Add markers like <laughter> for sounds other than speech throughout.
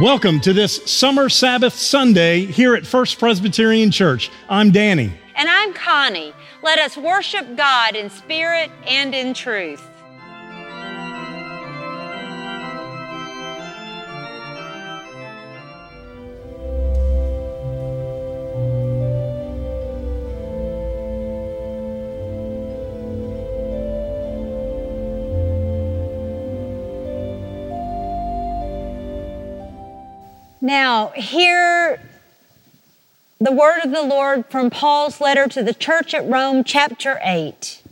Welcome to this Summer Sabbath Sunday here at First Presbyterian Church. I'm Danny. And I'm Connie. Let us worship God in spirit and in truth. Now, hear the word of the Lord from Paul's letter to the church at Rome, chapter 8.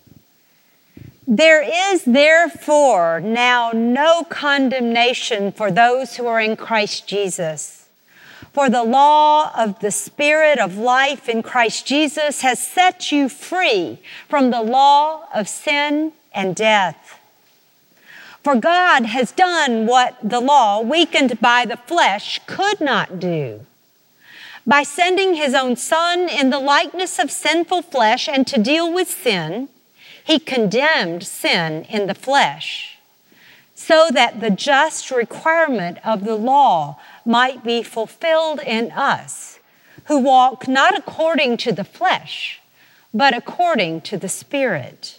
There is therefore now no condemnation for those who are in Christ Jesus. For the law of the Spirit of life in Christ Jesus has set you free from the law of sin and death. For God has done what the law, weakened by the flesh, could not do. By sending his own Son in the likeness of sinful flesh and to deal with sin, he condemned sin in the flesh, so that the just requirement of the law might be fulfilled in us, who walk not according to the flesh, but according to the Spirit.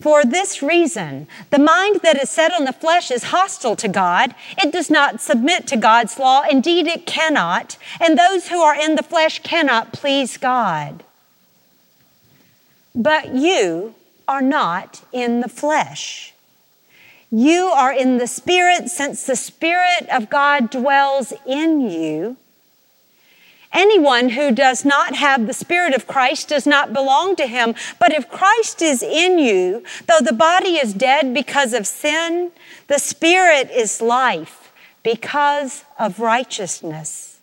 For this reason, the mind that is set on the flesh is hostile to God. It does not submit to God's law. Indeed, it cannot. And those who are in the flesh cannot please God. But you are not in the flesh. You are in the Spirit, since the Spirit of God dwells in you. Anyone who does not have the Spirit of Christ does not belong to him. But if Christ is in you, though the body is dead because of sin, the Spirit is life because of righteousness.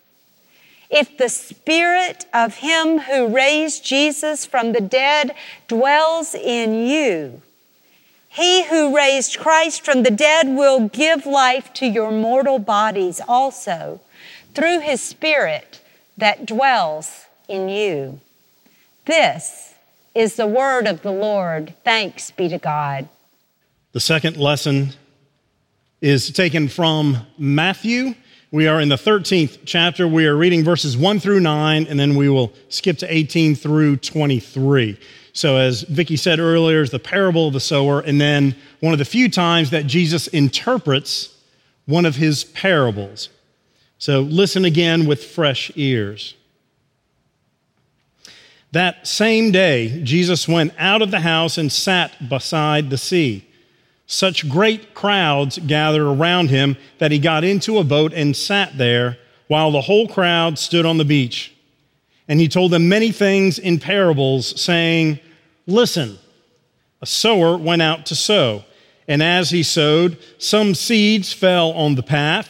If the Spirit of Him who raised Jesus from the dead dwells in you, He who raised Christ from the dead will give life to your mortal bodies also through His Spirit that dwells in you. This is the word of the Lord. Thanks be to God. The second lesson is taken from Matthew. We are in the 13th chapter. We are reading verses 1 through 9, and then we will skip to 18 through 23. So, as Vicki said earlier, is the parable of the sower, and then one of the few times that Jesus interprets one of his parables. So listen again with fresh ears. That same day, Jesus went out of the house and sat beside the sea. Such great crowds gathered around him that he got into a boat and sat there while the whole crowd stood on the beach. And he told them many things in parables, saying, Listen, a sower went out to sow. And as he sowed, some seeds fell on the path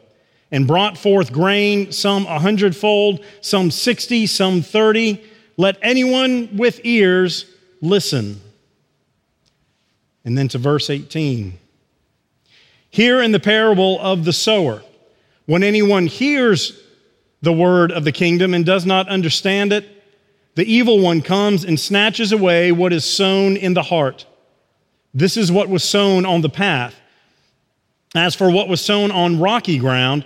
and brought forth grain, some a hundredfold, some sixty, some thirty. Let anyone with ears listen. And then to verse 18. Here in the parable of the sower, when anyone hears the word of the kingdom and does not understand it, the evil one comes and snatches away what is sown in the heart. This is what was sown on the path. As for what was sown on rocky ground,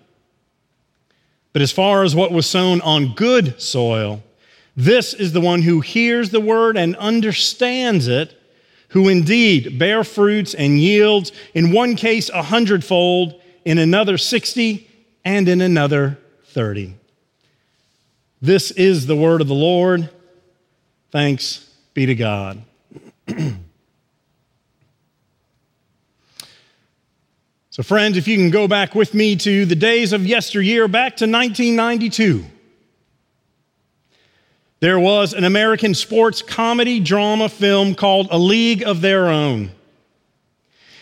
But as far as what was sown on good soil, this is the one who hears the word and understands it, who indeed bear fruits and yields, in one case a hundredfold, in another sixty, and in another thirty. This is the word of the Lord. Thanks be to God. So, friends, if you can go back with me to the days of yesteryear, back to 1992. There was an American sports comedy drama film called A League of Their Own.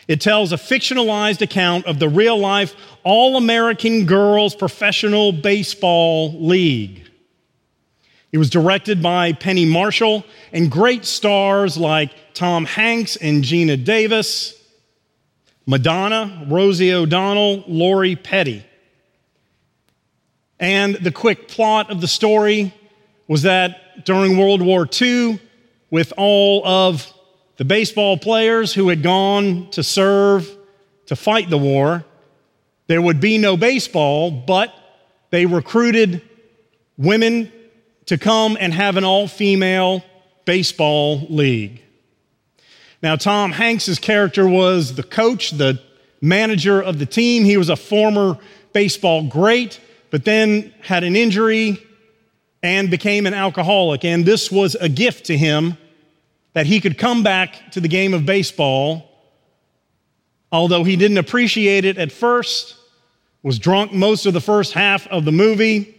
It tells a fictionalized account of the real life All American Girls Professional Baseball League. It was directed by Penny Marshall and great stars like Tom Hanks and Geena Davis, Madonna, Rosie O'Donnell, Lori Petty. And the quick plot of the story was that during World War II, with all of the baseball players who had gone to serve to fight the war, there would be no baseball, but they recruited women to come and have an all female baseball league. Now, Tom Hanks's character was the coach, the manager of the team. He was a former baseball great, but then had an injury and became an alcoholic. And this was a gift to him that he could come back to the game of baseball, although he didn't appreciate it at first, was drunk most of the first half of the movie,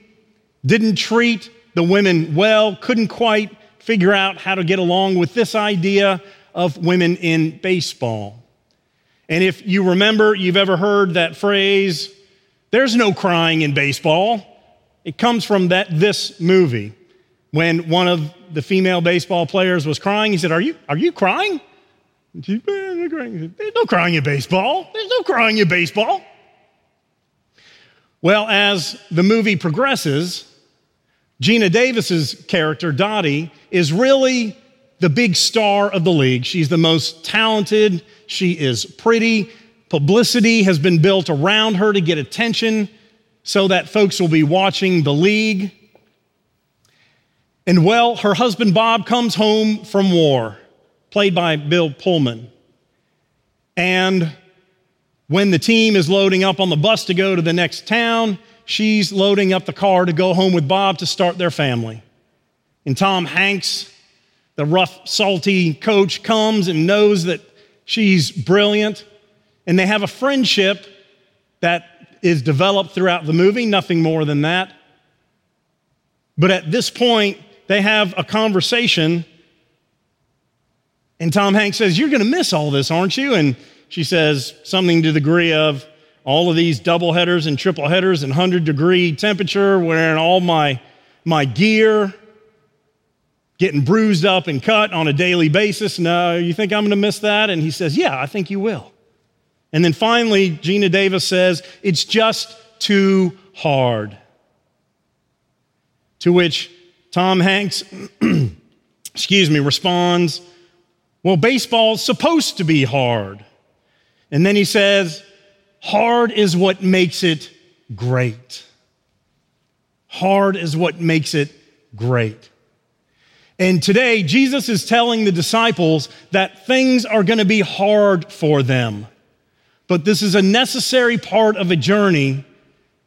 didn't treat the women well, couldn't quite figure out how to get along with this idea of women in baseball. And if you remember, you've ever heard that phrase, there's no crying in baseball. It comes from that this movie. When one of the female baseball players was crying, he said, Are you, are you crying? She, There's no crying in baseball. There's no crying in baseball. Well, as the movie progresses, Geena Davis's character, Dottie, is really the big star of the league. She's the most talented, she is pretty. Publicity has been built around her to get attention so that folks will be watching the league. And well, her husband Bob comes home from war, played by Bill Pullman. And when the team is loading up on the bus to go to the next town, she's loading up the car to go home with Bob to start their family. And Tom Hanks, the rough, salty coach, comes and knows that she's brilliant. And they have a friendship that is developed throughout the movie, nothing more than that. But at this point, they have a conversation, and Tom Hanks says, You're going to miss all this, aren't you? And she says something to the degree of, all of these double headers and triple headers and 100 degree temperature, wearing all my, my gear, getting bruised up and cut on a daily basis. No, you think I'm going to miss that? And he says, Yeah, I think you will. And then finally, Geena Davis says, It's just too hard. To which Tom Hanks, <clears throat> excuse me, responds, Well, baseball's supposed to be hard. And then he says, Hard is what makes it great. Hard is what makes it great. And today, Jesus is telling the disciples that things are going to be hard for them. But this is a necessary part of a journey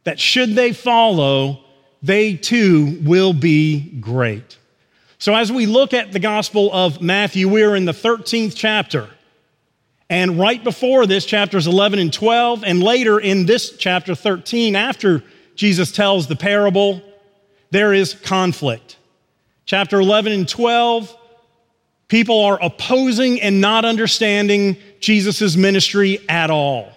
that, should they follow, they too will be great. So, as we look at the Gospel of Matthew, we're in the 13th chapter. And right before this, chapters 11 and 12, and later in this chapter 13, after Jesus tells the parable, there is conflict. Chapter 11 and 12, people are opposing and not understanding Jesus' ministry at all.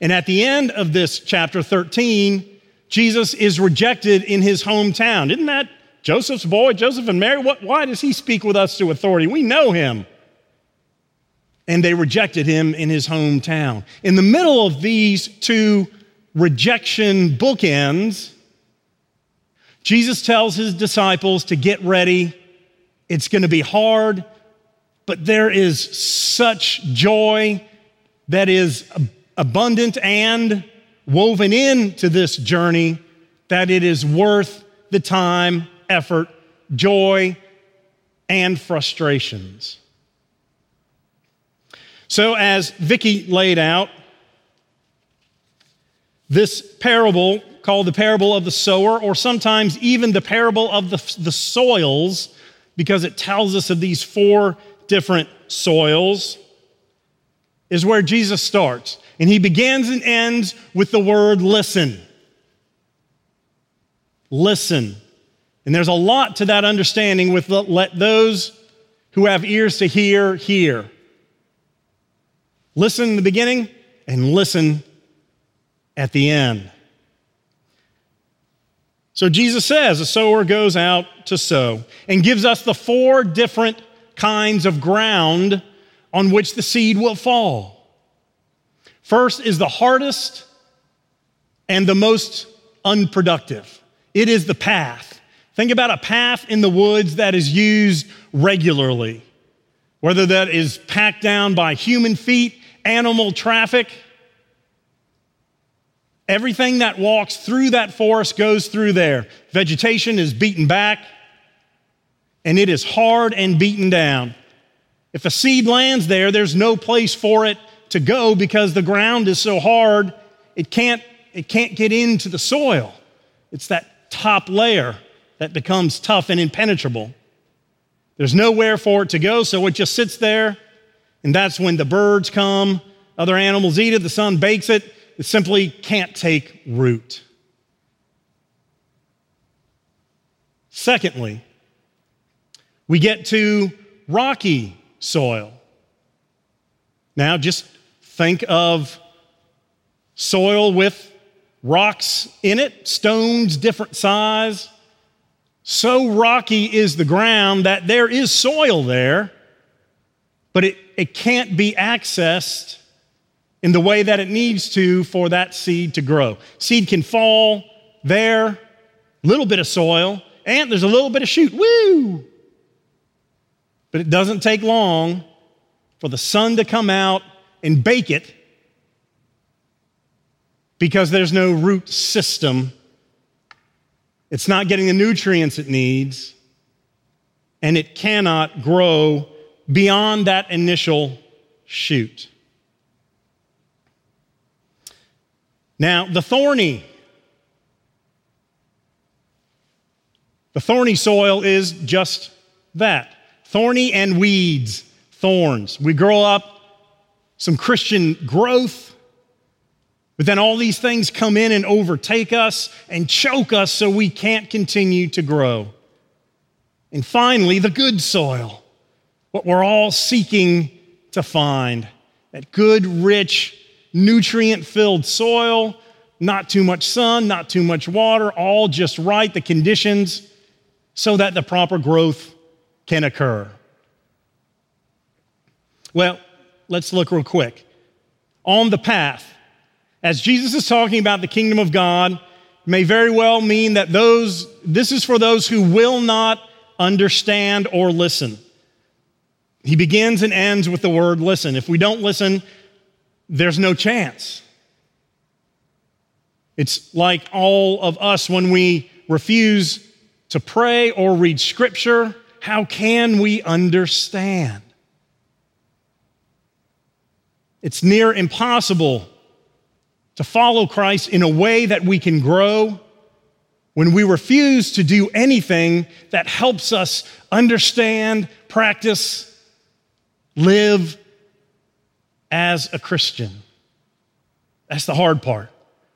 And at the end of this chapter 13, Jesus is rejected in his hometown. Isn't that Joseph's boy, Joseph and Mary? What, why does he speak with us to authority? We know him and they rejected him in his hometown. In the middle of these two rejection bookends, Jesus tells his disciples to get ready. It's going to be hard, but there is such joy that is abundant and woven into this journey that it is worth the time, effort, joy, and frustrations. So, as Vicki laid out, this parable, called the parable of the sower, or sometimes even the parable of the, the soils, because it tells us of these four different soils, is where Jesus starts. And he begins and ends with the word listen. Listen. And there's a lot to that understanding with let those who have ears to hear, hear. Listen in the beginning and listen at the end. So Jesus says a sower goes out to sow and gives us the four different kinds of ground on which the seed will fall. First is the hardest and the most unproductive. It is the path. Think about a path in the woods that is used regularly, whether that is packed down by human feet, animal traffic. Everything that walks through that forest goes through there. Vegetation is beaten back, and it is hard and beaten down. If a seed lands there, there's no place for it to go because the ground is so hard, it can't, it can't get into the soil. It's that top layer that becomes tough and impenetrable. There's nowhere for it to go, so it just sits there, and that's when the birds come, other animals eat it, the sun bakes it, it simply can't take root. Secondly, we get to rocky soil. Now, just think of soil with rocks in it, stones different size. So rocky is the ground that there is soil there, but it, it can't be accessed in the way that it needs to for that seed to grow. Seed can fall there, little bit of soil, and there's a little bit of shoot. Woo! But it doesn't take long for the sun to come out and bake it because there's no root system. It's not getting the nutrients it needs, and it cannot grow beyond that initial shoot. Now, the thorny, the thorny soil is just that thorny and weeds, thorns. We grow up, some Christian growth, but then all these things come in and overtake us and choke us so we can't continue to grow. And finally, the good soil, what we're all seeking to find that good, rich, nutrient filled soil, not too much sun, not too much water, all just right, the conditions so that the proper growth can occur. Well, let's look real quick. On the path, as Jesus is talking about the kingdom of God, may very well mean that those, this is for those who will not understand or listen. He begins and ends with the word listen. If we don't listen, there's no chance. It's like all of us when we refuse to pray or read scripture how can we understand? It's near impossible to follow Christ in a way that we can grow when we refuse to do anything that helps us understand, practice, live as a Christian. That's the hard part.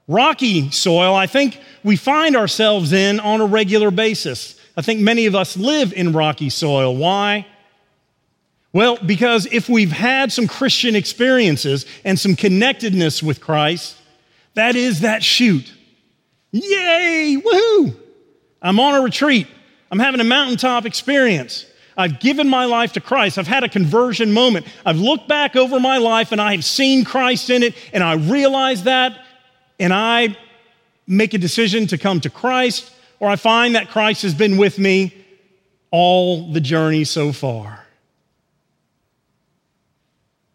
Rocky soil, I think we find ourselves in on a regular basis. I think many of us live in rocky soil. Why? Well, because if we've had some Christian experiences and some connectedness with Christ, that is that shoot. Yay! Woohoo! I'm on a retreat. I'm having a mountaintop experience. I've given my life to Christ. I've had a conversion moment. I've looked back over my life and I have seen Christ in it, and I realize that, and I make a decision to come to Christ or I find that Christ has been with me all the journey so far.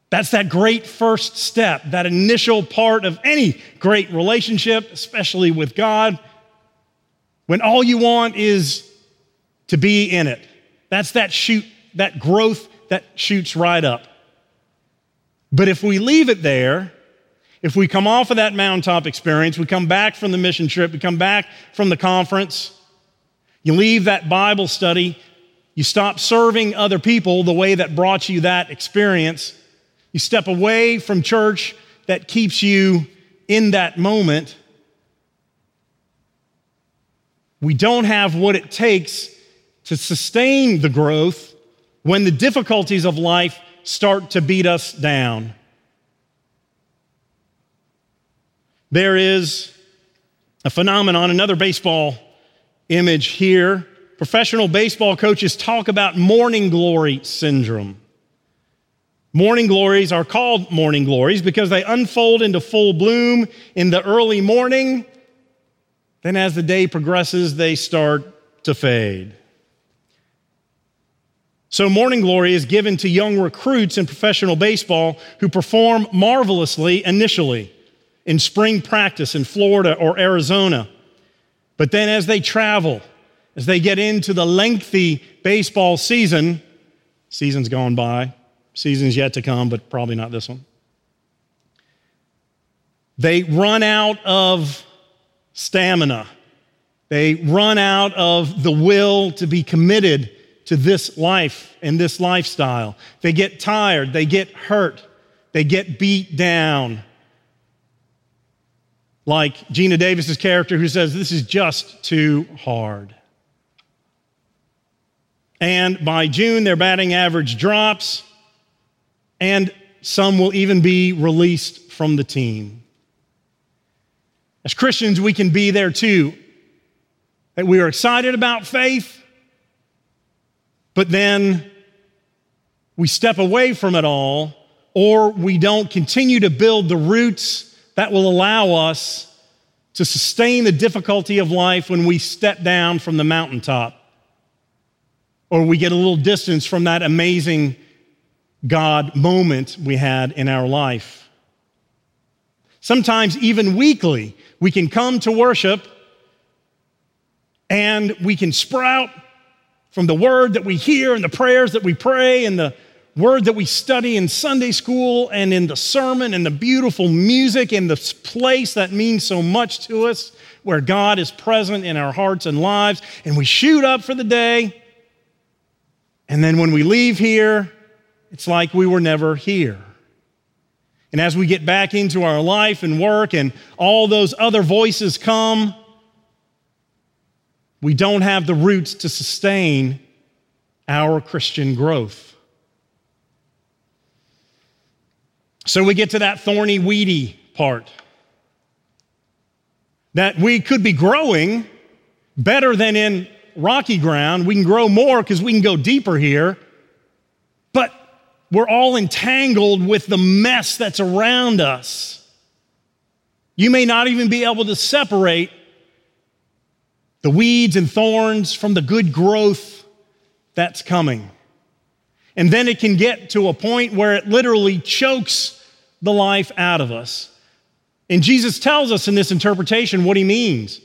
That's that great first step, that initial part of any great relationship, especially with God, when all you want is to be in it. That's that shoot, that growth that shoots right up. But if we leave it there, if we come off of that mountaintop experience, we come back from the mission trip, we come back from the conference, you leave that Bible study, you stop serving other people the way that brought you that experience, you step away from church that keeps you in that moment. We don't have what it takes to sustain the growth when the difficulties of life start to beat us down. There is a phenomenon, another baseball image here. Professional baseball coaches talk about morning glory syndrome. Morning glories are called morning glories because they unfold into full bloom in the early morning. Then, as the day progresses, they start to fade. So, morning glory is given to young recruits in professional baseball who perform marvelously initially in spring practice in Florida or Arizona. But then, as they travel, as they get into the lengthy baseball season, season's gone by, season's yet to come, but probably not this one. They run out of stamina. They run out of the will to be committed to this life and this lifestyle. They get tired, they get hurt, they get beat down. Like Geena Davis's character who says, This is just too hard. And by June, their batting average drops, and some will even be released from the team. As Christians, we can be there too. That we are excited about faith, but then we step away from it all, or we don't continue to build the roots that will allow us to sustain the difficulty of life when we step down from the mountaintop, or we get a little distance from that amazing God moment we had in our life. Sometimes, even weekly, we can come to worship and we can sprout from the word that we hear and the prayers that we pray and the word that we study in Sunday school and in the sermon and the beautiful music and this place that means so much to us, where God is present in our hearts and lives, and we shoot up for the day. And then when we leave here, it's like we were never here. And as we get back into our life and work and all those other voices come, we don't have the roots to sustain our Christian growth. So we get to that thorny, weedy part. That we could be growing better than in rocky ground. We can grow more because we can go deeper here. But we're all entangled with the mess that's around us. You may not even be able to separate the weeds and thorns from the good growth that's coming. And then it can get to a point where it literally chokes the life out of us. And Jesus tells us in this interpretation what he means.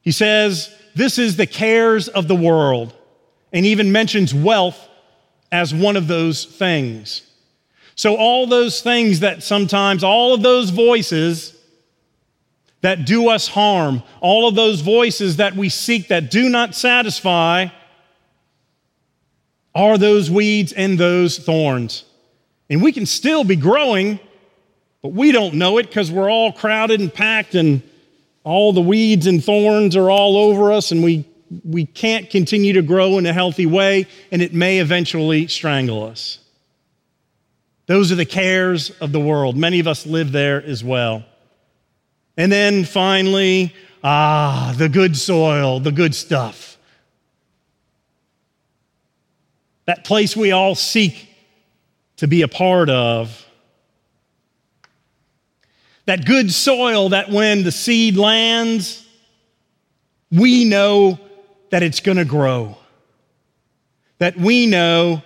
He says, This is the cares of the world, and even mentions wealth as one of those things. So, all those things that sometimes, all of those voices that do us harm, all of those voices that we seek that do not satisfy, are those weeds and those thorns. And we can still be growing, but we don't know it because we're all crowded and packed, and all the weeds and thorns are all over us, and we we can't continue to grow in a healthy way, and it may eventually strangle us. Those are the cares of the world. Many of us live there as well. And then finally, ah, the good soil, the good stuff. That place we all seek to be a part of. That good soil that when the seed lands, we know that it's going to grow. That we know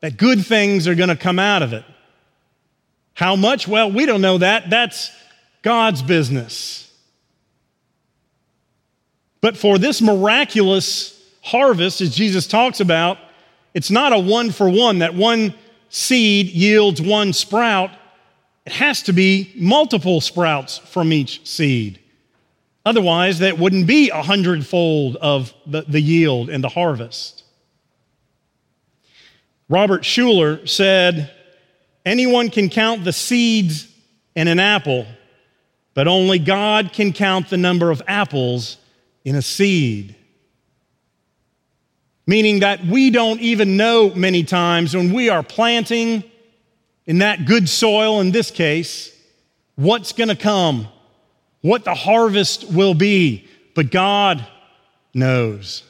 that good things are going to come out of it. How much? Well, we don't know that. That's God's business. But for this miraculous harvest, as Jesus talks about, it's not a one for one, that one seed yields one sprout. It has to be multiple sprouts from each seed. Otherwise, that wouldn't be a hundredfold of the, the yield and the harvest. Robert Schuller said, Anyone can count the seeds in an apple, but only God can count the number of apples in a seed. Meaning that we don't even know many times when we are planting in that good soil, in this case, what's going to come, what the harvest will be. But God knows.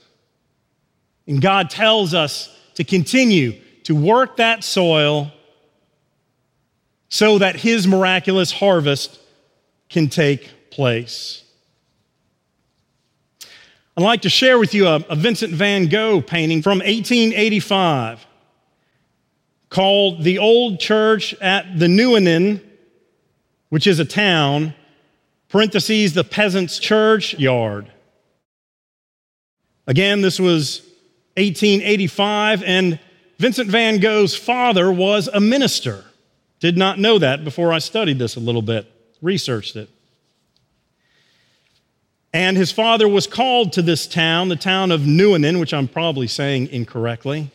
And God tells us to continue to work that soil so that His miraculous harvest can take place. I'd like to share with you a, a, Vincent van Gogh painting from 1885 called The Old Church at the Nieuwenin, which is a town, parentheses, the peasant's church yard. Again, this was 1885, and Vincent van Gogh's father was a minister. Did not know that before I studied this a little bit, researched it. And his father was called to this town, the town of Nieuwenin, which I'm probably saying incorrectly,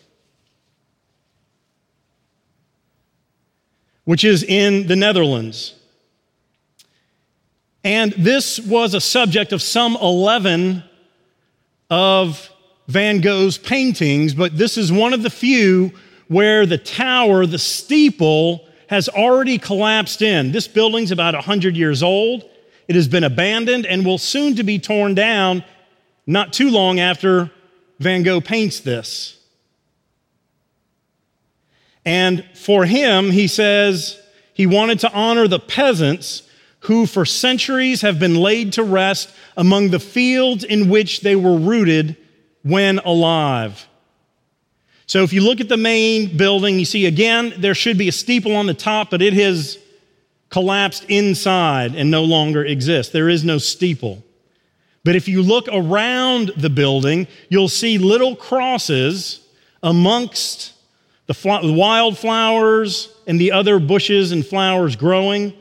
which is in the Netherlands. And this was a subject of some 11 of Van Gogh's paintings, but this is one of the few where the tower, the steeple, has already collapsed in. This building's about 100 years old. It has been abandoned and will soon to be torn down not too long after Van Gogh paints this. And for him, he says he wanted to honor the peasants who for centuries have been laid to rest among the fields in which they were rooted when alive. So if you look at the main building, you see again, there should be a steeple on the top, but it has collapsed inside and no longer exists. There is no steeple. But if you look around the building, you'll see little crosses amongst the wildflowers and the other bushes and flowers growing.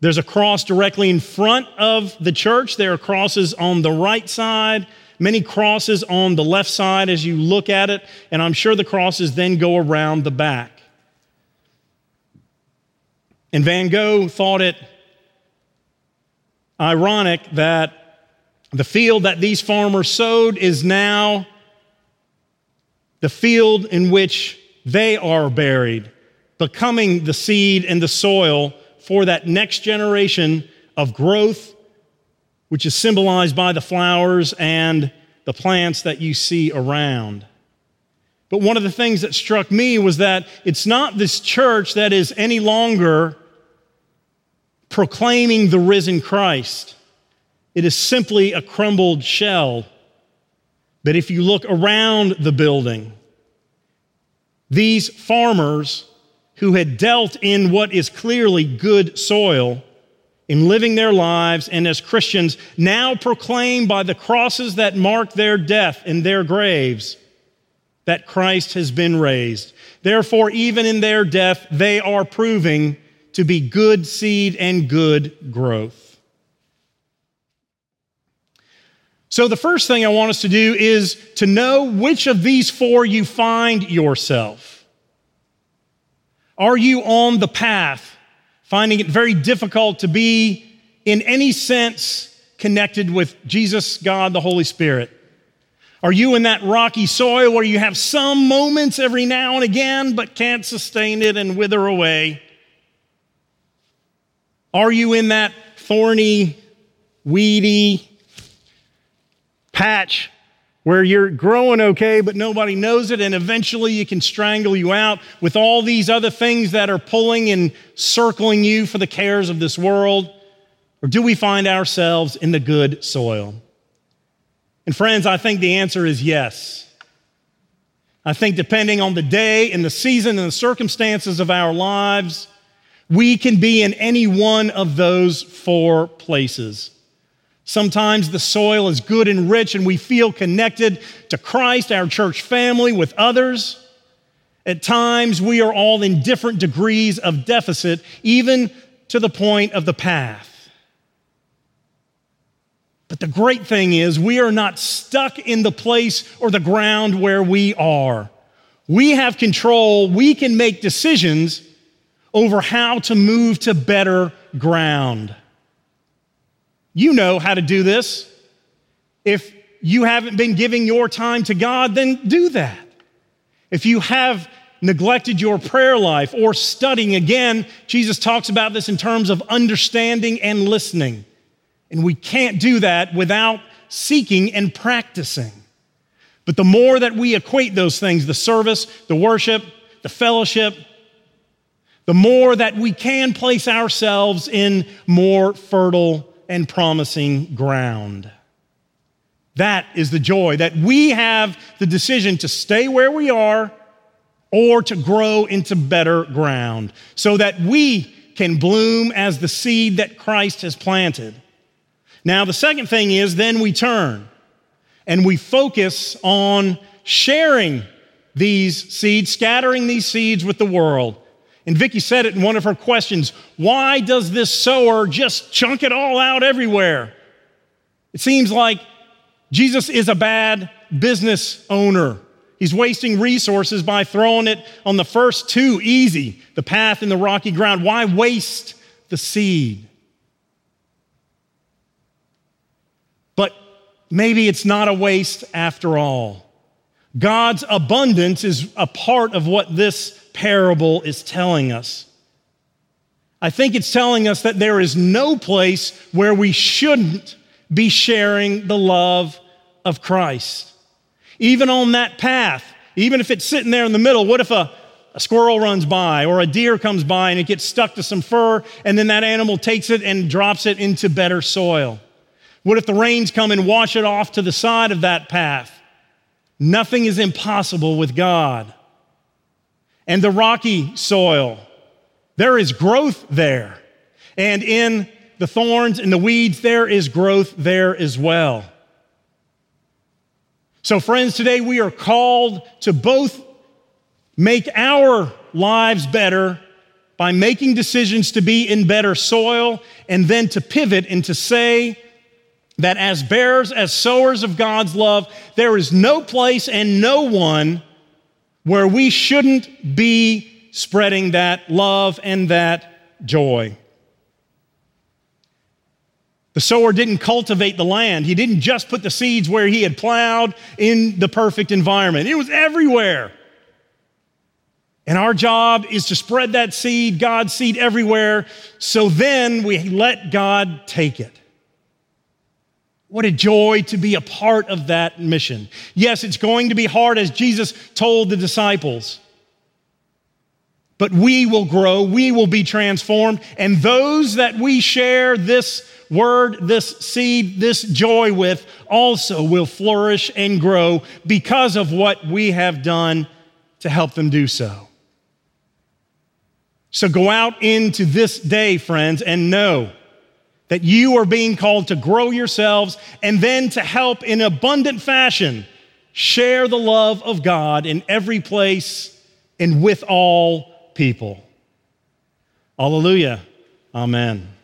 There's a cross directly in front of the church. There are crosses on the right side, many crosses on the left side as you look at it, and I'm sure the crosses then go around the back. And Van Gogh thought it ironic that the field that these farmers sowed is now the field in which they are buried, becoming the seed and the soil for that next generation of growth, which is symbolized by the flowers and the plants that you see around. But one of the things that struck me was that it's not this church that is any longer proclaiming the risen Christ. It is simply a crumbled shell. But if you look around the building, these farmers who had dealt in what is clearly good soil in living their lives and as Christians now proclaim by the crosses that mark their death in their graves that Christ has been raised. Therefore, even in their death, they are proving to be good seed and good growth. So, the first thing I want us to do is to know which of these four you find yourself. Are you on the path, finding it very difficult to be in any sense connected with Jesus, God, the Holy Spirit? Are you in that rocky soil where you have some moments every now and again, but can't sustain it and wither away? Are you in that thorny, weedy patch where you're growing okay, but nobody knows it, and eventually you can strangle you out with all these other things that are pulling and circling you for the cares of this world? Or do we find ourselves in the good soil? And friends, I think the answer is yes. I think depending on the day and the season and the circumstances of our lives, we can be in any one of those four places. Sometimes the soil is good and rich, and we feel connected to Christ, our church family, with others. At times, we are all in different degrees of deficit, even to the point of the path. But the great thing is, we are not stuck in the place or the ground where we are. We have control, we can make decisions over how to move to better ground. You know how to do this. If you haven't been giving your time to God, then do that. If you have neglected your prayer life or studying, again, Jesus talks about this in terms of understanding and listening. And we can't do that without seeking and practicing. But the more that we equate those things, the service, the worship, the fellowship, the more that we can place ourselves in more fertile and promising ground. That is the joy that we have the decision to stay where we are or to grow into better ground so that we can bloom as the seed that Christ has planted. Now, the second thing is then we turn and we focus on sharing these seeds, scattering these seeds with the world. And Vicki said it in one of her questions why does this sower just chunk it all out everywhere? It seems like Jesus is a bad business owner. He's wasting resources by throwing it on the first two easy, the path and the rocky ground. Why waste the seed? But maybe it's not a waste after all. God's abundance is a part of what this parable is telling us. I think it's telling us that there is no place where we shouldn't be sharing the love of Christ. Even on that path, even if it's sitting there in the middle, what if a, a squirrel runs by or a deer comes by and it gets stuck to some fur and then that animal takes it and drops it into better soil? What if the rains come and wash it off to the side of that path? Nothing is impossible with God. And the rocky soil, there is growth there. And in the thorns and the weeds, there is growth there as well. So, friends, today we are called to both make our lives better by making decisions to be in better soil and then to pivot and to say, that as bearers, as sowers of God's love, there is no place and no one where we shouldn't be spreading that love and that joy. The sower didn't cultivate the land. He didn't just put the seeds where he had plowed in the perfect environment. It was everywhere. And our job is to spread that seed, God's seed everywhere, so then we let God take it. What a joy to be a part of that mission. Yes, it's going to be hard, as Jesus told the disciples. But we will grow, we will be transformed, and those that we share this word, this seed, this joy with also will flourish and grow because of what we have done to help them do so. So go out into this day, friends, and know that you are being called to grow yourselves and then to help in abundant fashion share the love of God in every place and with all people. Hallelujah. Amen.